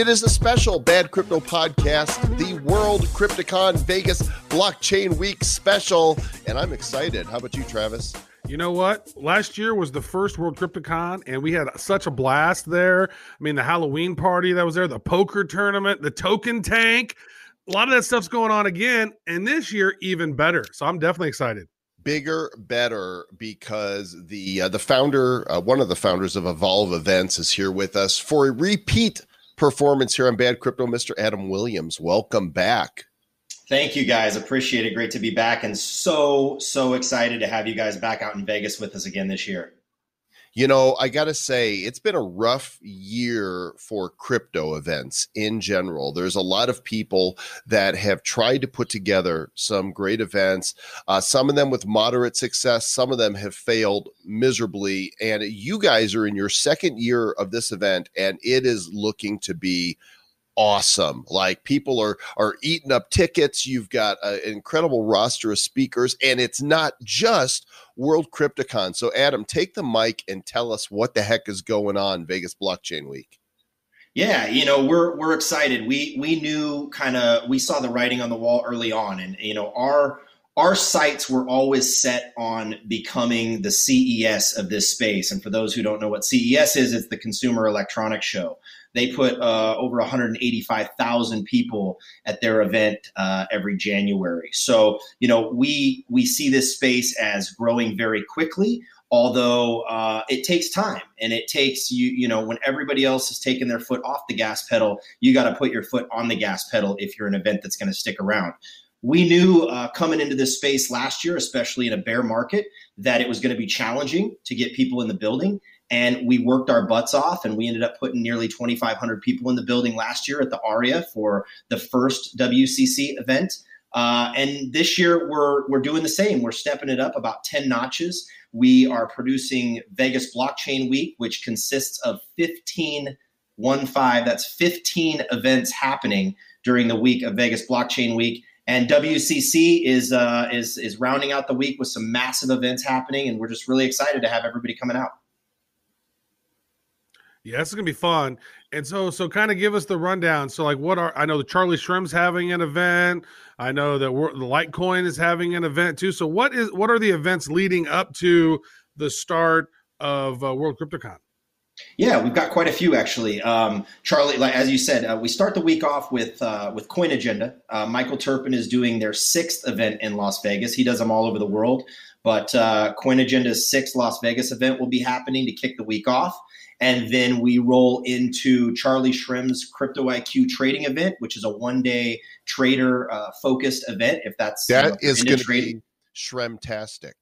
It is a special Bad Crypto podcast, the World CryptoCon Vegas Blockchain Week special. And I'm excited. How about you, Travis? You know what? Last year was the first World CryptoCon, and we had such a blast there. I mean, the Halloween party that was there, the poker tournament, the token tank. A lot of that stuff's going on again, and this year even better. So I'm definitely excited bigger better because the uh, the founder uh, one of the founders of evolve events is here with us for a repeat performance here on bad crypto mr adam williams. Welcome back. Thank you guys. Appreciate it. Great to be back and so so excited to have you guys back out in vegas with us again this year you know, I got to say, it's been a rough year for crypto events in general. There's a lot of people that have tried to put together some great events, uh, some of them with moderate success, some of them have failed miserably. And you guys are in your second year of this event, and it is looking to be awesome. Like people are are eating up tickets. You've got an incredible roster of speakers, and it's not just World CryptoCon. So, Adam, take the mic and tell us what the heck is going on Vegas Blockchain Week. Yeah, you know we're we're excited. We we knew kind of we saw the writing on the wall early on, and you know our our sights were always set on becoming the CES of this space. And for those who don't know what CES is, it's the Consumer Electronics Show. They put uh, over 185,000 people at their event uh, every January. So you know we we see this space as growing very quickly. Although uh, it takes time and it takes you, you know, when everybody else is taking their foot off the gas pedal, you got to put your foot on the gas pedal if you're an event that's going to stick around we knew uh, coming into this space last year, especially in a bear market, that it was going to be challenging to get people in the building. And we worked our butts off, and we ended up putting nearly 2,500 people in the building last year at the ARIA for the first WCC event. Uh, and this year we're we're doing the same. We're stepping it up about 10 notches. We are producing Vegas Blockchain Week, which consists of 15 one five. That's 15 events happening during the week of Vegas Blockchain Week. And WCC is uh, is is rounding out the week with some massive events happening, and we're just really excited to have everybody coming out. Yeah, this is gonna be fun. And so, so kind of give us the rundown. So, like, what are I know the Charlie Shrem's having an event. I know that we're, the Litecoin is having an event too. So, what is what are the events leading up to the start of uh, World CryptoCon? Yeah, we've got quite a few actually. Um, Charlie, like as you said, uh, we start the week off with uh, with Coin Agenda. Uh, Michael Terpin is doing their sixth event in Las Vegas. He does them all over the world, but uh, Coin Agenda's sixth Las Vegas event will be happening to kick the week off, and then we roll into Charlie Shrem's Crypto IQ trading event, which is a one day trader uh, focused event. If that's that you know, is going to be Shremtastic.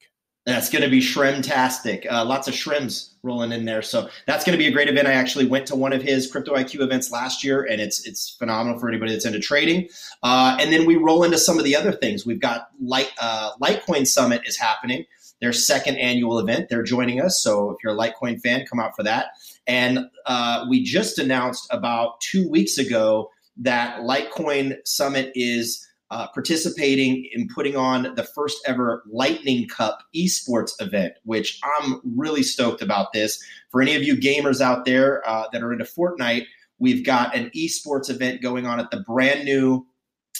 That's going to be Shremtastic. Uh, lots of Shrems rolling in there. So that's going to be a great event. I actually went to one of his Crypto IQ events last year, and it's it's phenomenal for anybody that's into trading. Uh, and then we roll into some of the other things. We've got Light uh, Litecoin Summit is happening. Their second annual event. They're joining us. So if you're a Litecoin fan, come out for that. And uh, we just announced about two weeks ago that Litecoin Summit is uh, participating in putting on the first ever Lightning Cup esports event, which I'm really stoked about this. For any of you gamers out there uh, that are into Fortnite, we've got an esports event going on at the brand new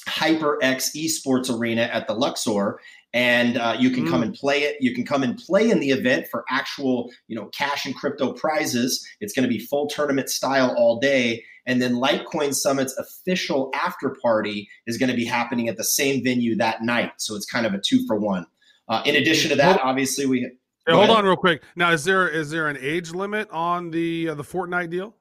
HyperX esports arena at the Luxor and uh, you can mm. come and play it. You can come and play in the event for actual, you know, cash and crypto prizes. It's going to be full tournament style all day. And then Litecoin Summit's official after party is going to be happening at the same venue that night. So it's kind of a two for one. Uh, in addition to that, obviously we. Hey, hold on real quick. Now, is there is there an age limit on the uh, the Fortnite deal?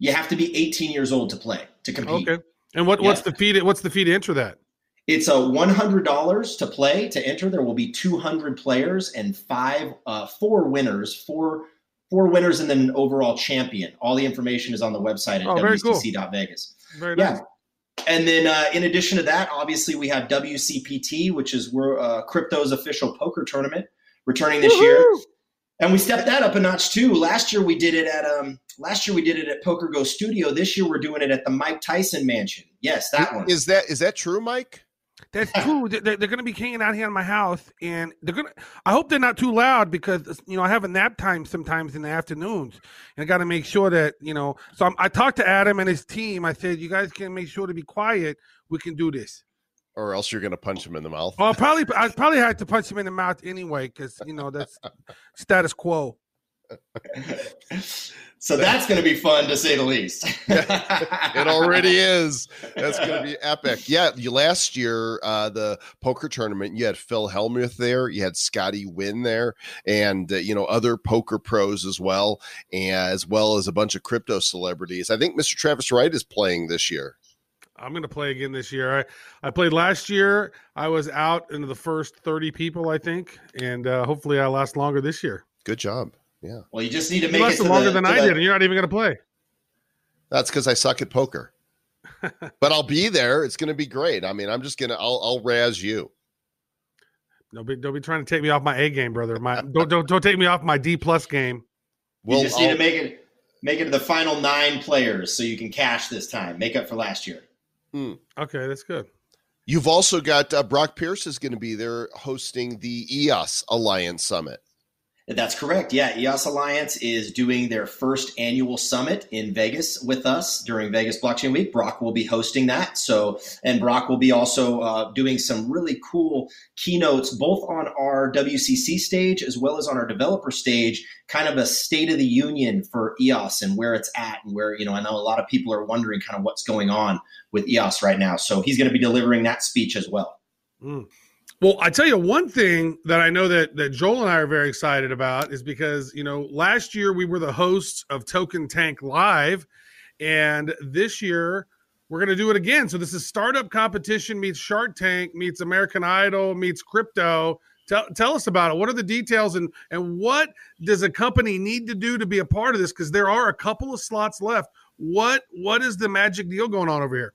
You have to be 18 years old to play to compete. Okay. And what, what's the fee? To, what's the fee to enter that? It's a $100 to play to enter. There will be 200 players and five, uh, four winners, four, four winners, and then an overall champion. All the information is on the website at oh, wcc.vegas. Very yeah. Nice. And then, uh, in addition to that, obviously we have WCPT, which is uh, crypto's official poker tournament, returning this Woo-hoo! year. And we stepped that up a notch too. Last year we did it at um, last year we did it at Poker Go Studio. This year we're doing it at the Mike Tyson Mansion. Yes, that one. Is that is that true, Mike? That's true. they're, they're going to be hanging out here in my house, and they're going to. I hope they're not too loud because you know I have a nap time sometimes in the afternoons, and I got to make sure that you know. So I'm, I talked to Adam and his team. I said, "You guys can make sure to be quiet. We can do this." Or else you're going to punch him in the mouth. Well, probably I probably had to punch him in the mouth anyway because you know that's status quo. so that's going to be fun to say the least. it already is. That's going to be epic. Yeah, you, last year uh, the poker tournament, you had Phil Hellmuth there, you had Scotty Nguyen there, and uh, you know other poker pros as well, as well as a bunch of crypto celebrities. I think Mr. Travis Wright is playing this year. I'm going to play again this year. I, I played last year. I was out into the first 30 people, I think, and uh, hopefully I last longer this year. Good job. Yeah. Well, you just need to make you it longer the, than I the, did, and you're not even going to play. That's because I suck at poker. but I'll be there. It's going to be great. I mean, I'm just gonna. I'll I'll razz you. Don't be don't be trying to take me off my A game, brother. My don't don't don't take me off my D plus game. Well, you just need I'll, to make it make it to the final nine players so you can cash this time. Make up for last year. Mm. Okay, that's good. You've also got uh, Brock Pierce is going to be there hosting the EOS Alliance Summit. That's correct. Yeah, EOS Alliance is doing their first annual summit in Vegas with us during Vegas Blockchain Week. Brock will be hosting that. So, and Brock will be also uh, doing some really cool keynotes, both on our WCC stage as well as on our developer stage. Kind of a state of the union for EOS and where it's at, and where you know I know a lot of people are wondering kind of what's going on with EOS right now. So he's going to be delivering that speech as well. Mm. Well, I tell you one thing that I know that that Joel and I are very excited about is because you know last year we were the hosts of Token Tank Live, and this year we're going to do it again. So this is startup competition meets Shark Tank meets American Idol meets crypto. Tell, tell us about it. What are the details and and what does a company need to do to be a part of this? Because there are a couple of slots left. What what is the magic deal going on over here?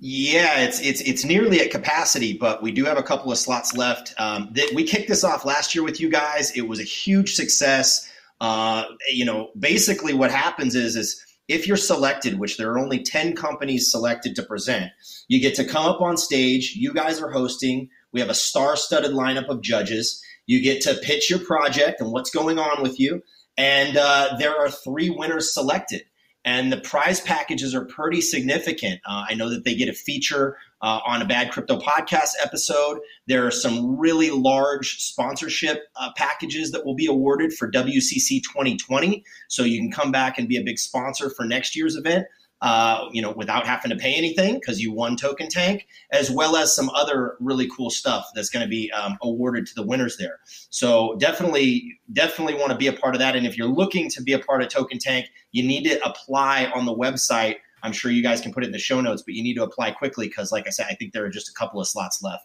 Yeah, it's it's it's nearly at capacity, but we do have a couple of slots left. Um, that we kicked this off last year with you guys. It was a huge success. Uh, you know, basically what happens is is if you're selected, which there are only ten companies selected to present, you get to come up on stage. You guys are hosting. We have a star-studded lineup of judges. You get to pitch your project and what's going on with you, and uh, there are three winners selected and the prize packages are pretty significant. Uh, I know that they get a feature uh, on a Bad Crypto podcast episode. There are some really large sponsorship uh, packages that will be awarded for WCC 2020. So you can come back and be a big sponsor for next year's event uh, you know, without having to pay anything because you won Token Tank, as well as some other really cool stuff that's going to be um, awarded to the winners there. So definitely, definitely want to be a part of that. And if you're looking to be a part of Token Tank, you need to apply on the website. I'm sure you guys can put it in the show notes, but you need to apply quickly because, like I said, I think there are just a couple of slots left.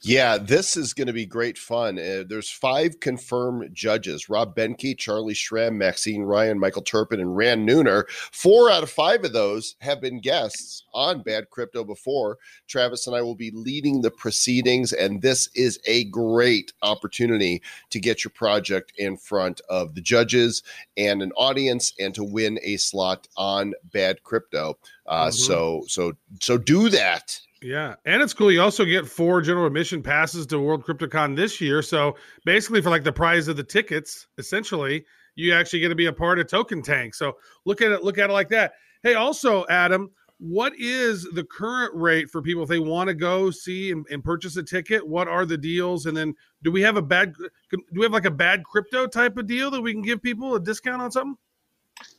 Yeah, this is going to be great fun. Uh, there's five confirmed judges: Rob Benke, Charlie Shrem, Maxine Ryan, Michael Terpin, and Ran Neuner. Four out of five of those have been guests on Bad Crypto before. Travis and I will be leading the proceedings, and this is a great opportunity to get your project in front of the judges and an audience, and to win a slot on Bad Crypto. Uh, mm-hmm. So, so, so do that yeah, and it's cool. You also get four general admission passes to World CryptoCon this year. So basically, for like the price of the tickets, essentially, you actually get to be a part of Token Tank. So look at it, look at it like that. Hey, also, Adam, what is the current rate for people if they want to go see and, and, purchase a ticket? What are the deals? And then, do we have a bad? Do we have like a bad crypto type of deal that we can give people a discount on something?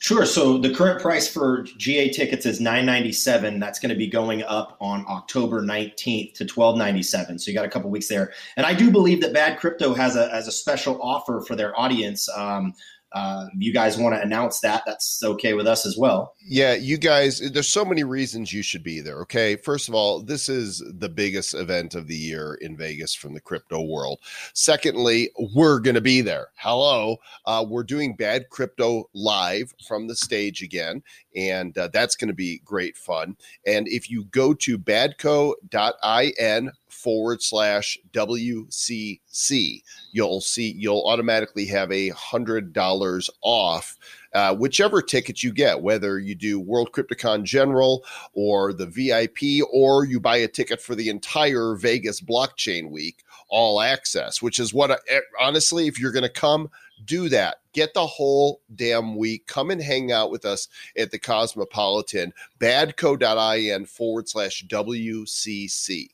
Sure. So the current price for GA tickets is nine ninety seven. That's going to be going up on October nineteenth to twelve ninety seven. So you got a couple weeks there. And I do believe that Bad Crypto has a as a special offer for their audience. Um, uh, you guys want to announce that, that's okay with us as well. Yeah, you guys, there's so many reasons you should be there. Okay. First of all, this is the biggest event of the year in Vegas from the crypto world. Secondly, we're going to be there. Hello. Uh, we're doing Bad Crypto live from the stage again, and uh, that's going to be great fun. And if you go to badco.in forward slash WCC. You'll see you'll automatically have a hundred dollars off uh, whichever ticket you get, whether you do World CryptoCon General or the VIP, or you buy a ticket for the entire Vegas blockchain week, all access, which is what, I, eh, honestly, if you're going to come, do that. Get the whole damn week. Come and hang out with us at the Cosmopolitan, badco.in forward slash WCC.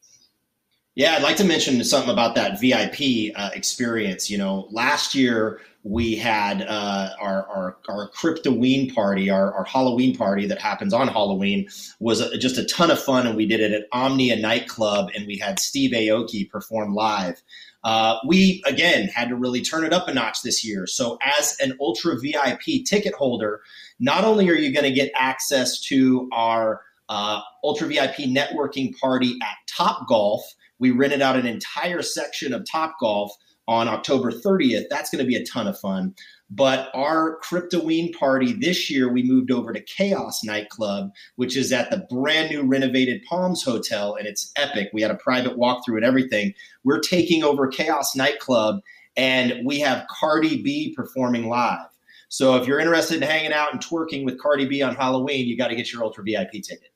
Yeah, I'd like to mention something about that VIP uh, experience. You know, last year we had uh, our, our our Cryptoween party, our, our Halloween party that happens on Halloween was a, just a ton of fun, and we did it at Omnia nightclub, and we had Steve Aoki perform live. Uh, we again had to really turn it up a notch this year. So, as an Ultra VIP ticket holder, not only are you going to get access to our uh, Ultra VIP networking party at Top Golf we rented out an entire section of Top Golf on October 30th. That's going to be a ton of fun. But our Cryptoween party this year, we moved over to KAOS Nightclub, which is at the brand new renovated Palms Hotel, and it's epic. We had a private walkthrough and everything. We're taking over KAOS Nightclub, and we have Cardi B performing live. So if you're interested in hanging out and twerking with Cardi B on Halloween, you got to get your Ultra VIP ticket.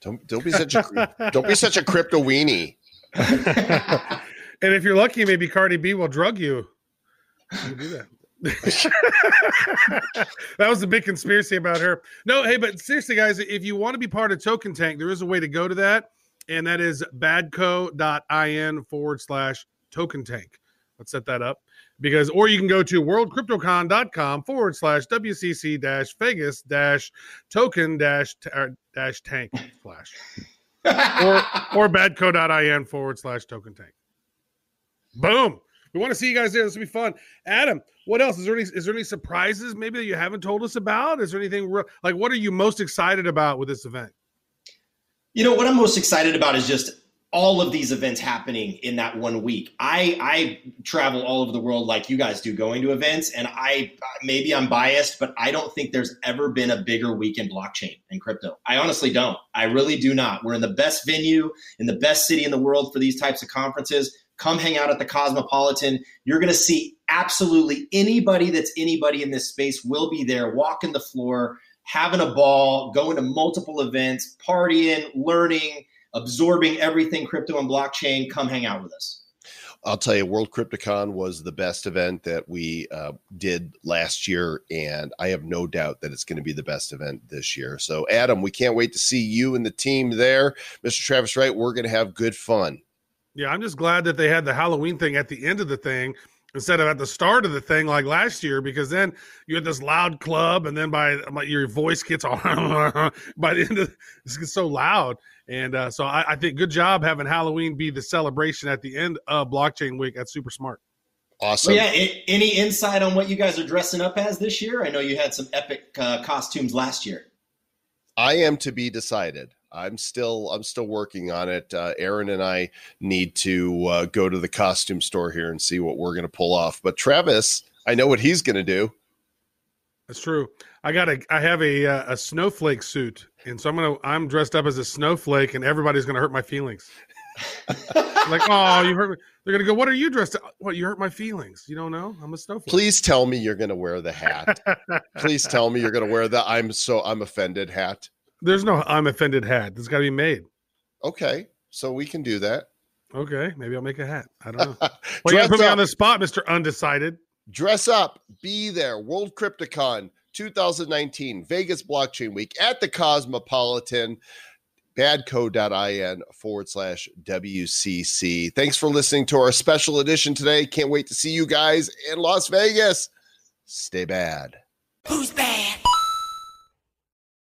Don't don't be such a don't be such a crypto weenie. and if you're lucky, maybe Cardi B will drug you. That. that was a big conspiracy about her. No, hey, but seriously, guys, if you want to be part of Token Tank, there is a way to go to that, and that is badco.in forward slash token tank. Let's set that up because, or you can go to worldcryptocon.com forward slash WCC dash Vegas dash token dash er, dash tank slash or or badco.in forward slash token tank. Boom. We want to see you guys there. This will be fun. Adam, what else? Is there any is there any surprises maybe that you haven't told us about? Is there anything like what are you most excited about with this event? You know, what I'm most excited about is just all of these events happening in that one week. I I travel all over the world like you guys do, going to events, and I maybe I'm biased, but I don't think there's ever been a bigger week in blockchain and crypto. I honestly don't. I really do not. We're in the best venue in the best city in the world for these types of conferences. Come hang out at the Cosmopolitan. You're going to see absolutely anybody that's anybody in this space will be there, walking the floor, having a ball, going to multiple events, partying, learning absorbing everything crypto and blockchain, come hang out with us. I'll tell you, World CryptoCon was the best event that we uh, did last year, and I have no doubt that it's going to be the best event this year. So, Adam, we can't wait to see you and the team there, Mr. Travis Wright. We're going to have good fun. Yeah, I'm just glad that they had the Halloween thing at the end of the thing instead of at the start of the thing like last year because then you had this loud club and then by, by your voice gets all by the end of this gets so loud and uh, so I, I, think good job having Halloween be the celebration at the end of Blockchain Week. That's super smart. Awesome. Well, yeah. any insight on what you guys are dressing up as this year? I know you had some epic uh, costumes last year. I am to be decided. I'm still I'm still working on it. Uh, Aaron and I need to uh, go to the costume store here and see what we're going to pull off. But Travis, I know what he's going to do. That's true. I got a I have a uh, a snowflake suit, and so I'm gonna I'm dressed up as a snowflake, and everybody's gonna hurt my feelings. like, oh, you hurt me. They're gonna go. What are you dressed? Up? What you hurt my feelings? You don't know? I'm a snowflake. Please tell me you're gonna wear the hat. Please tell me you're gonna wear the I'm so I'm offended hat. There's no I'm offended hat. This got to be made. Okay, so we can do that. Okay, maybe I'll make a hat. I don't know. well, you put me on the spot, Mister Undecided. Dress up, be there. World CryptoCon 2019 Vegas Blockchain Week at the Cosmopolitan. Badco.in forward slash WCC. Thanks for listening to our special edition today. Can't wait to see you guys in Las Vegas. Stay bad. Who's bad?